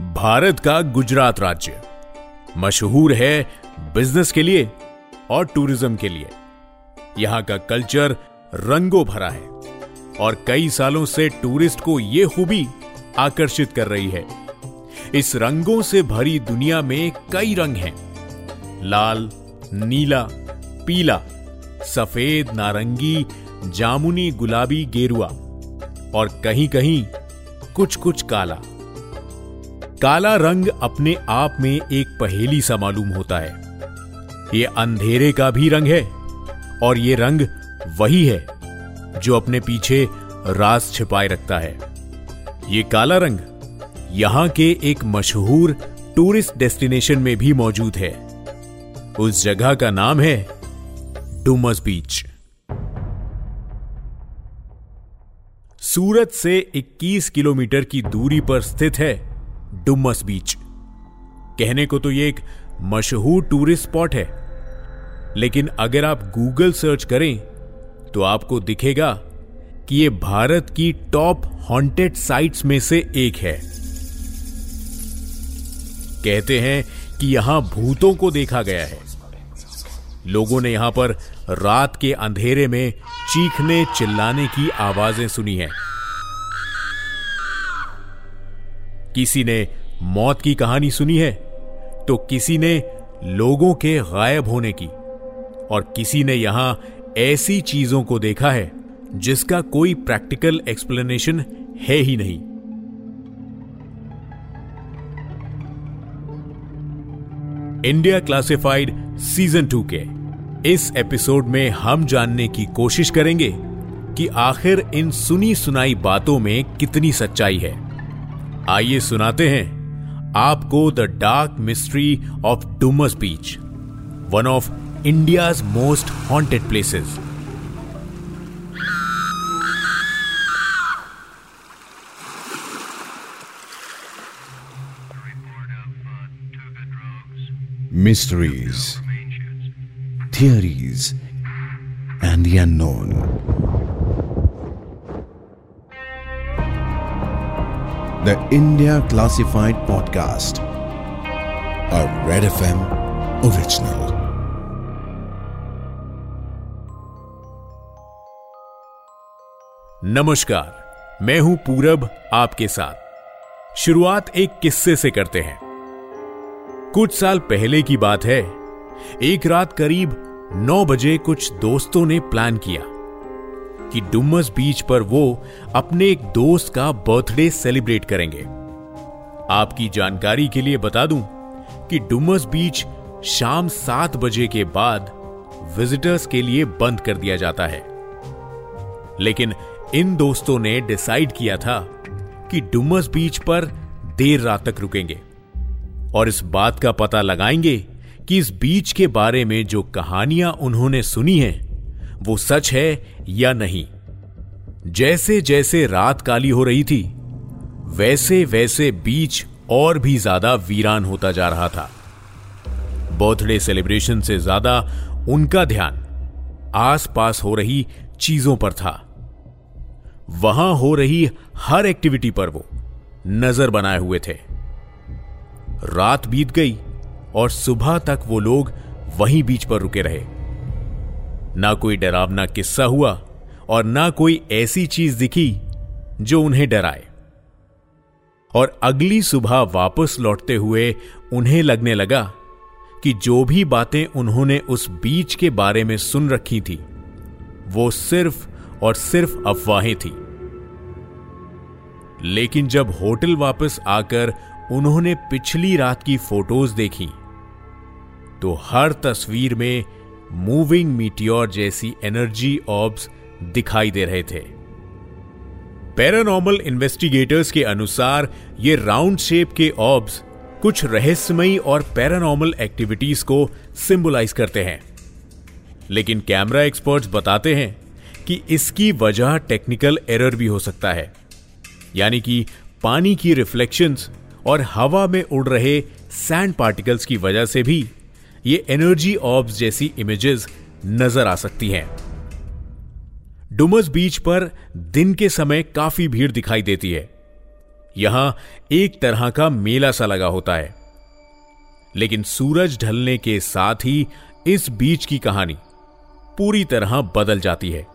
भारत का गुजरात राज्य। मशहूर है बिज़नेस के लिए और टूरिज़्म के लिए। यहाँ का कल्चर रंगों भरा है और कई सालों से टूरिस्ट को यह खूबी आकर्षित कर रही है। इस रंगों से भरी दुनिया में कई रंग हैं। लाल, नीला, पीला, सफ़ेद, नारंगी, जामुनी, गुलाबी, गेरुआ और कहीं कहीं कुछ कुछ काला। काला रंग अपने आप में एक पहेली सा मालूम होता है। ये अंधेरे का भी रंग है और ये रंग वही है जो अपने पीछे राज छिपाए रखता है। ये काला रंग यहाँ के एक मशहूर टूरिस्ट डेस्टिनेशन में भी मौजूद है। उस जगह का नाम है डुमस बीच। सूरत से 21 किलोमीटर की दूरी पर स्थित है डुमस बीच। कहने को तो यह एक मशहूर टूरिस्ट स्पॉट है। लेकिन अगर आप गूगल सर्च करें तो आपको दिखेगा कि यह भारत की टॉप हॉन्टेड साइट्स में से एक है। कहते हैं कि यहाँ भूतों को देखा गया है। लोगों ने यहाँ पर रात के अंधेरे में चीखने चिल्लाने की आवाज़ें सुनी हैं। किसी ने मौत की कहानी सुनी है तो किसी ने लोगों के गायब होने की, और किसी ने यहाँ ऐसी चीज़ों को देखा है, जिसका कोई प्रैक्टिकल एक्सप्लेनेशन है ही नहीं। इंडिया क्लासिफाइड सीज़न टू के इस एपिसोड में हम जानने की कोशिश करेंगे कि आखिर इन सुनी सुनाई बातों में कितनी सच्चाई है। आइए सुनाते हैं आपको the dark mystery of Dumas beach one of India's most haunted places mysteries, theories, and the unknown. The India Classified Podcast, a Red FM original. नमस्कार मैं हूँ पूरब आपके साथ। शुरुआत एक किस्से से करते हैं। कुछ साल पहले की बात है एक रात करीब नौ बजे कुछ दोस्तों ने प्लान किया। कि डुमस बीच पर वो अपने एक दोस्त का बर्थडे सेलिब्रेट करेंगे। आपकी जानकारी के लिए बता दूँ कि डुमस बीच शाम सात बजे के बाद विजिटर्स के लिए बंद कर दिया जाता है। लेकिन इन दोस्तों ने डिसाइड किया था कि डुमस बीच पर देर रात तक रुकेंगे और इस बात का पता लगाएँगे कि इस बीच के बारे में जो कहानियाँ उन्होंने सुनी हैं वो सच है या नहीं? जैसे जैसे रात काली हो रही थी, वैसे वैसे बीच और भी ज़्यादा वीरान होता जा रहा था। बर्थडे सेलिब्रेशन से ज़्यादा उनका ध्यान आसपास हो रही चीज़ों पर था। वहाँ हो रही हर एक्टिविटी पर वो नज़र बनाए हुए थे। रात बीत गई और सुबह तक वो लोग वहीं बीच पर रुके रहे। ना कोई डरावना किस्सा हुआ और ना कोई ऐसी चीज़ दिखी जो उन्हें डराए। और अगली सुबह वापस लौटते हुए उन्हें लगने लगा कि जो भी बातें उन्होंने उस बीच के बारे में सुन रखी थी, वो सिर्फ़ और सिर्फ़ अफवाहें थी। लेकिन जब होटल वापस आकर उन्होंने पिछली रात की फ़ोटोज़ देखी तो हर तस्वीर में मूविंग मीटियोर जैसी एनर्जी ऑब्स दिखाई दे रहे थे। पैरानॉर्मल इन्वेस्टिगेटर्स के अनुसार, ये राउंड शेप के ऑब्स कुछ रहस्यमयी और पैरानॉर्मल एक्टिविटीज़ को सिंबलाइज करते हैं। लेकिन कैमरा एक्सपर्ट्स बताते हैं कि इसकी वजह टेक्निकल एरर भी हो सकता है। यानी कि पानी की रिफ्लेक्शंस और हवा में उड़ रहे सैंड पार्टिकल्स की वजह से भी ये एनर्जी ऑब्स जैसी इमेजेस नज़र आ सकती हैं। डुमस बीच पर दिन के समय काफ़ी भीड़ दिखाई देती है। यहाँ एक तरह का मेला सा लगा होता है। लेकिन सूरज ढलने के साथ ही इस बीच की कहानी पूरी तरह बदल जाती है।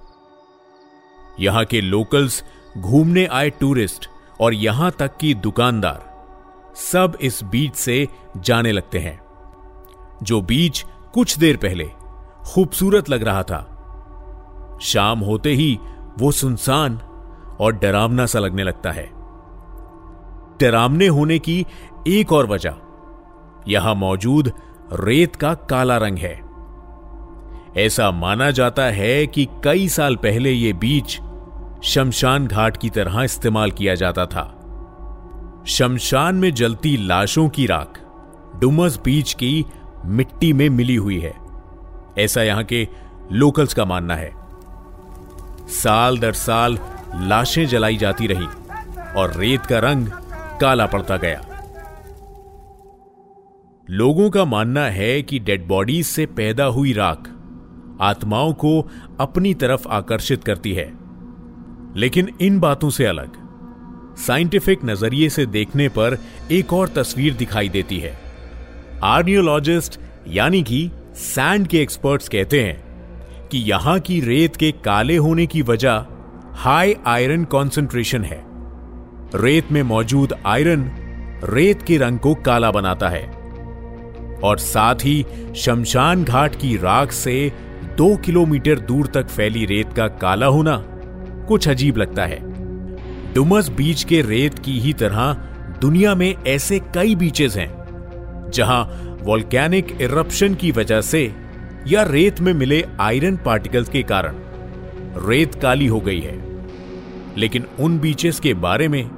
यहाँ के लोकल्स घूमने आए टूरिस्ट और यहाँ तक कि दुकानदार सब इस बीच से जाने लगते हैं। जो बीच कुछ देर पहले खूबसूरत लग रहा था। शाम होते ही वो सुनसान और डरावना सा लगने लगता है। डरावने होने की एक और वजह, यहाँ मौजूद रेत का काला रंग है। ऐसा माना जाता है कि कई साल पहले यह बीच शमशान घाट की तरह इस्तेमाल किया जाता था। शमशान में जलती लाशों की राख, डुमस बीच की मिट्टी में मिली हुई है। ऐसा यहाँ के लोकल्स का मानना है। साल दर साल लाशें जलाई जाती रही और रेत का रंग काला पड़ता गया। लोगों का मानना है कि डेड बॉडीज से पैदा हुई राख आत्माओं को अपनी तरफ़ आकर्षित करती है। लेकिन इन बातों से अलग। साइंटिफिक नज़रिए से देखने पर एक और तस्वीर दिखाई देती है। आर्नियोलॉजिस्ट, यानी कि सैंड के एक्सपर्ट्स कहते हैं कि यहाँ की रेत के काले होने की वजह हाई आयरन कॉन्सेंट्रेशन है। रेत में मौजूद आयरन रेत के रंग को काला बनाता है और साथ ही शमशान घाट की राख से दो किलोमीटर दूर तक फैली रेत का काला होना कुछ अजीब लगता है। डुमस बीच के रेत की ही तरह दुनिया में ऐसे कई बीचेस हैं। जहाँ वॉल्केनिक इरप्शन की वजह से या रेत में मिले आयरन पार्टिकल्स के कारण रेत काली हो गई है। लेकिन उन बीचेस के बारे में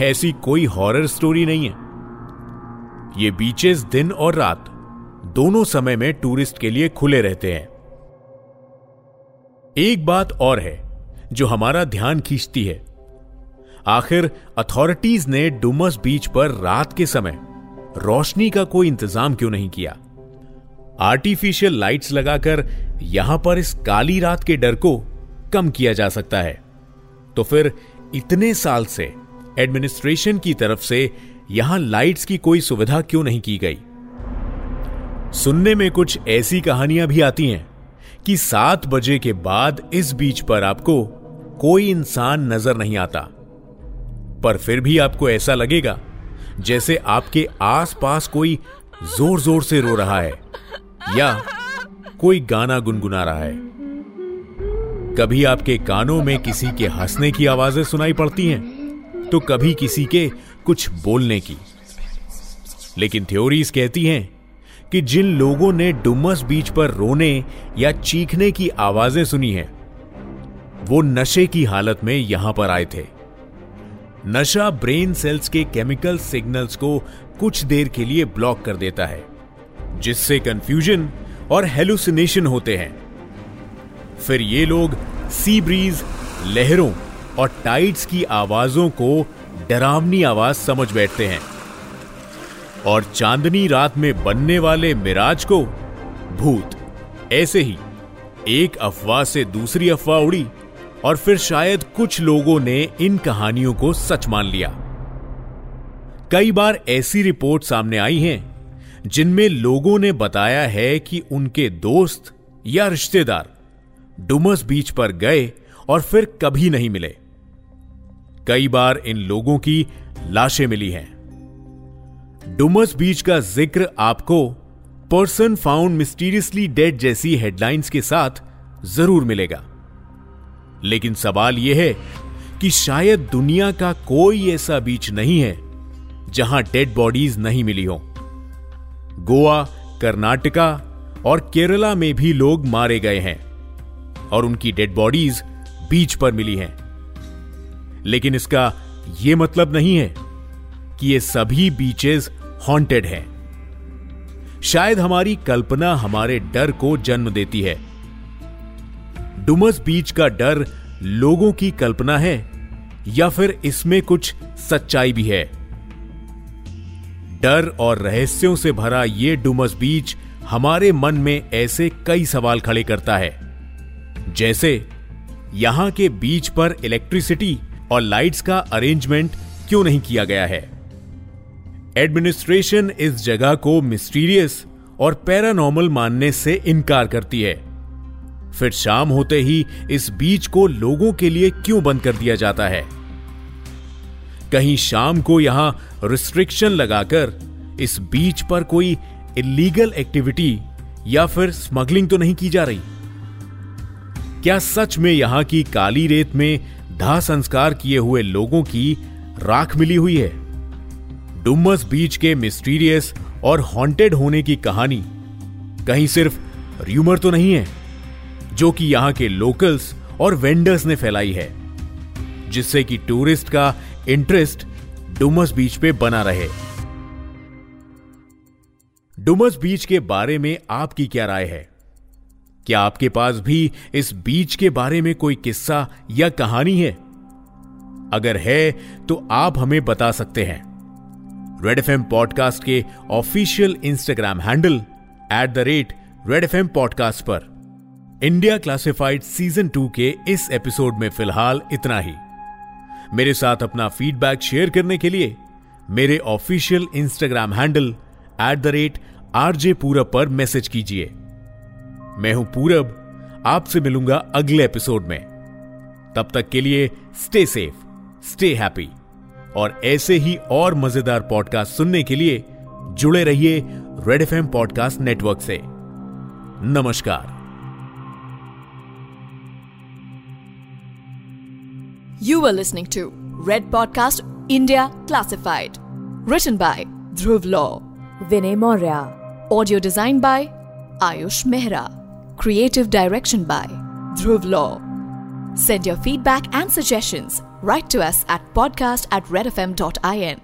ऐसी कोई हॉरर स्टोरी नहीं है। ये बीचेस दिन और रात दोनों समय में टूरिस्ट के लिए खुले रहते हैं। एक बात और है जो हमारा ध्यान खींचती है। आखिर अथॉरिटीज ने डुमस बीच पर रात के समय रोशनी का कोई इंतज़ाम क्यों नहीं किया? आर्टिफिशियल लाइट्स लगाकर यहाँ पर इस काली रात के डर को कम किया जा सकता है। तो फिर इतने साल से एडमिनिस्ट्रेशन की तरफ़ से यहाँ लाइट्स की कोई सुविधा क्यों नहीं की गई? सुनने में कुछ ऐसी कहानियाँ भी आती हैं कि सात बजे के बाद इस बीच पर आपको कोई इंसान नज़र नहीं आता। पर फिर भी आपको ऐसा लगेगा जैसे आपके आसपास कोई ज़ोर ज़ोर से रो रहा है, या कोई गाना गुनगुना रहा है। कभी आपके कानों में किसी के हंसने की आवाज़ें सुनाई पड़ती हैं तो कभी किसी के कुछ बोलने की। लेकिन थ्योरीज कहती हैं कि जिन लोगों ने डुमस बीच पर रोने या चीखने की आवाज़ें सुनी हैं, वो नशे की हालत में यहाँ पर आए थे। नशा ब्रेन सेल्स के केमिकल सिग्नल्स को कुछ देर के लिए ब्लॉक कर देता है, जिससे कंफ्यूजन और हेलुसिनेशन होते हैं। फिर ये लोग सी ब्रीज लहरों और टाइड्स की आवाजों को डरावनी आवाज़ समझ बैठते हैं और चांदनी रात में बनने वाले मिराज को, भूत, ऐसे ही एक अफवाह से दूसरी अफवाह उड़ी। और फिर शायद कुछ लोगों ने इन कहानियों को सच मान लिया। कई बार ऐसी रिपोर्ट सामने आई हैं, जिनमें लोगों ने बताया है कि उनके दोस्त या रिश्तेदार डुमस बीच पर गए और फिर कभी नहीं मिले। कई बार इन लोगों की लाशें मिली हैं। डुमस बीच का ज़िक्र आपको पर्सन फाउंड मिस्टीरियसली डेड जैसी हेडलाइंस के साथ ज़रूर मिलेगा। लेकिन सवाल यह है कि शायद दुनिया का कोई ऐसा बीच नहीं है जहाँ डेड बॉडीज नहीं मिली हो। गोवा, कर्नाटका और केरला में भी लोग मारे गए हैं और उनकी डेड बॉडीज बीच पर मिली हैं। लेकिन इसका यह मतलब नहीं है कि ये सभी बीचेस हॉन्टेड हैं। शायद हमारी कल्पना हमारे डर को जन्म देती है। डुमस बीच का डर लोगों की कल्पना है, या फिर इसमें कुछ सच्चाई भी है? डर और रहस्यों से भरा यह डुमस बीच हमारे मन में ऐसे कई सवाल खड़े करता है। जैसे, यहाँ के बीच पर इलेक्ट्रिसिटी और लाइट्स का अरेंजमेंट क्यों नहीं किया गया है? एडमिनिस्ट्रेशन इस जगह को मिस्टीरियस और पैरानॉर्मल मानने से इनकार करती है। फिर शाम होते ही इस बीच को लोगों के लिए क्यों बंद कर दिया जाता है? कहीं शाम को यहाँ रिस्ट्रिक्शन लगाकर इस बीच पर कोई इलीगल एक्टिविटी या फिर स्मगलिंग तो नहीं की जा रही? क्या सच में यहाँ की काली रेत में दाह संस्कार किए हुए लोगों की राख मिली हुई है? डुमस बीच के मिस्टीरियस और हॉन्टेड होने की कहानी कहीं सिर्फ़ र्यूमर तो नहीं है? जो कि यहाँ के लोकल्स और वेंडर्स ने फैलाई है, जिससे कि टूरिस्ट का इंटरेस्ट डुमस बीच पे बना रहे। डुमस बीच के बारे में आपकी क्या राय है? क्या आपके पास भी इस बीच के बारे में कोई किस्सा या कहानी है? अगर है तो आप हमें बता सकते हैं। रेड एफएम पॉडकास्ट के official Instagram handle at the rate red F podcast पर। इंडिया क्लासिफाइड सीज़न टू के इस एपिसोड में फ़िलहाल इतना ही। मेरे साथ अपना फीडबैक शेयर करने के लिए मेरे official Instagram handle at the rate RJ Purab पर मैसेज कीजिए। मैं हूँ पूरब आपसे मिलूँगा अगले एपिसोड में। तब तक के लिए स्टे सेफ़ स्टे हैप्पी और ऐसे ही और मज़ेदार पॉडकास्ट सुनने के लिए जुड़े रहिए रेड एफएम पॉडकास्ट नेटवर्क से। नमस्कार। You are listening to Red Podcast India Classified. Written by Dhruv Law. Vinay Maurya. Audio designed by Ayush Mehra. Creative direction by Dhruv Law. Send your feedback and suggestions right to us at podcast at redfm.in.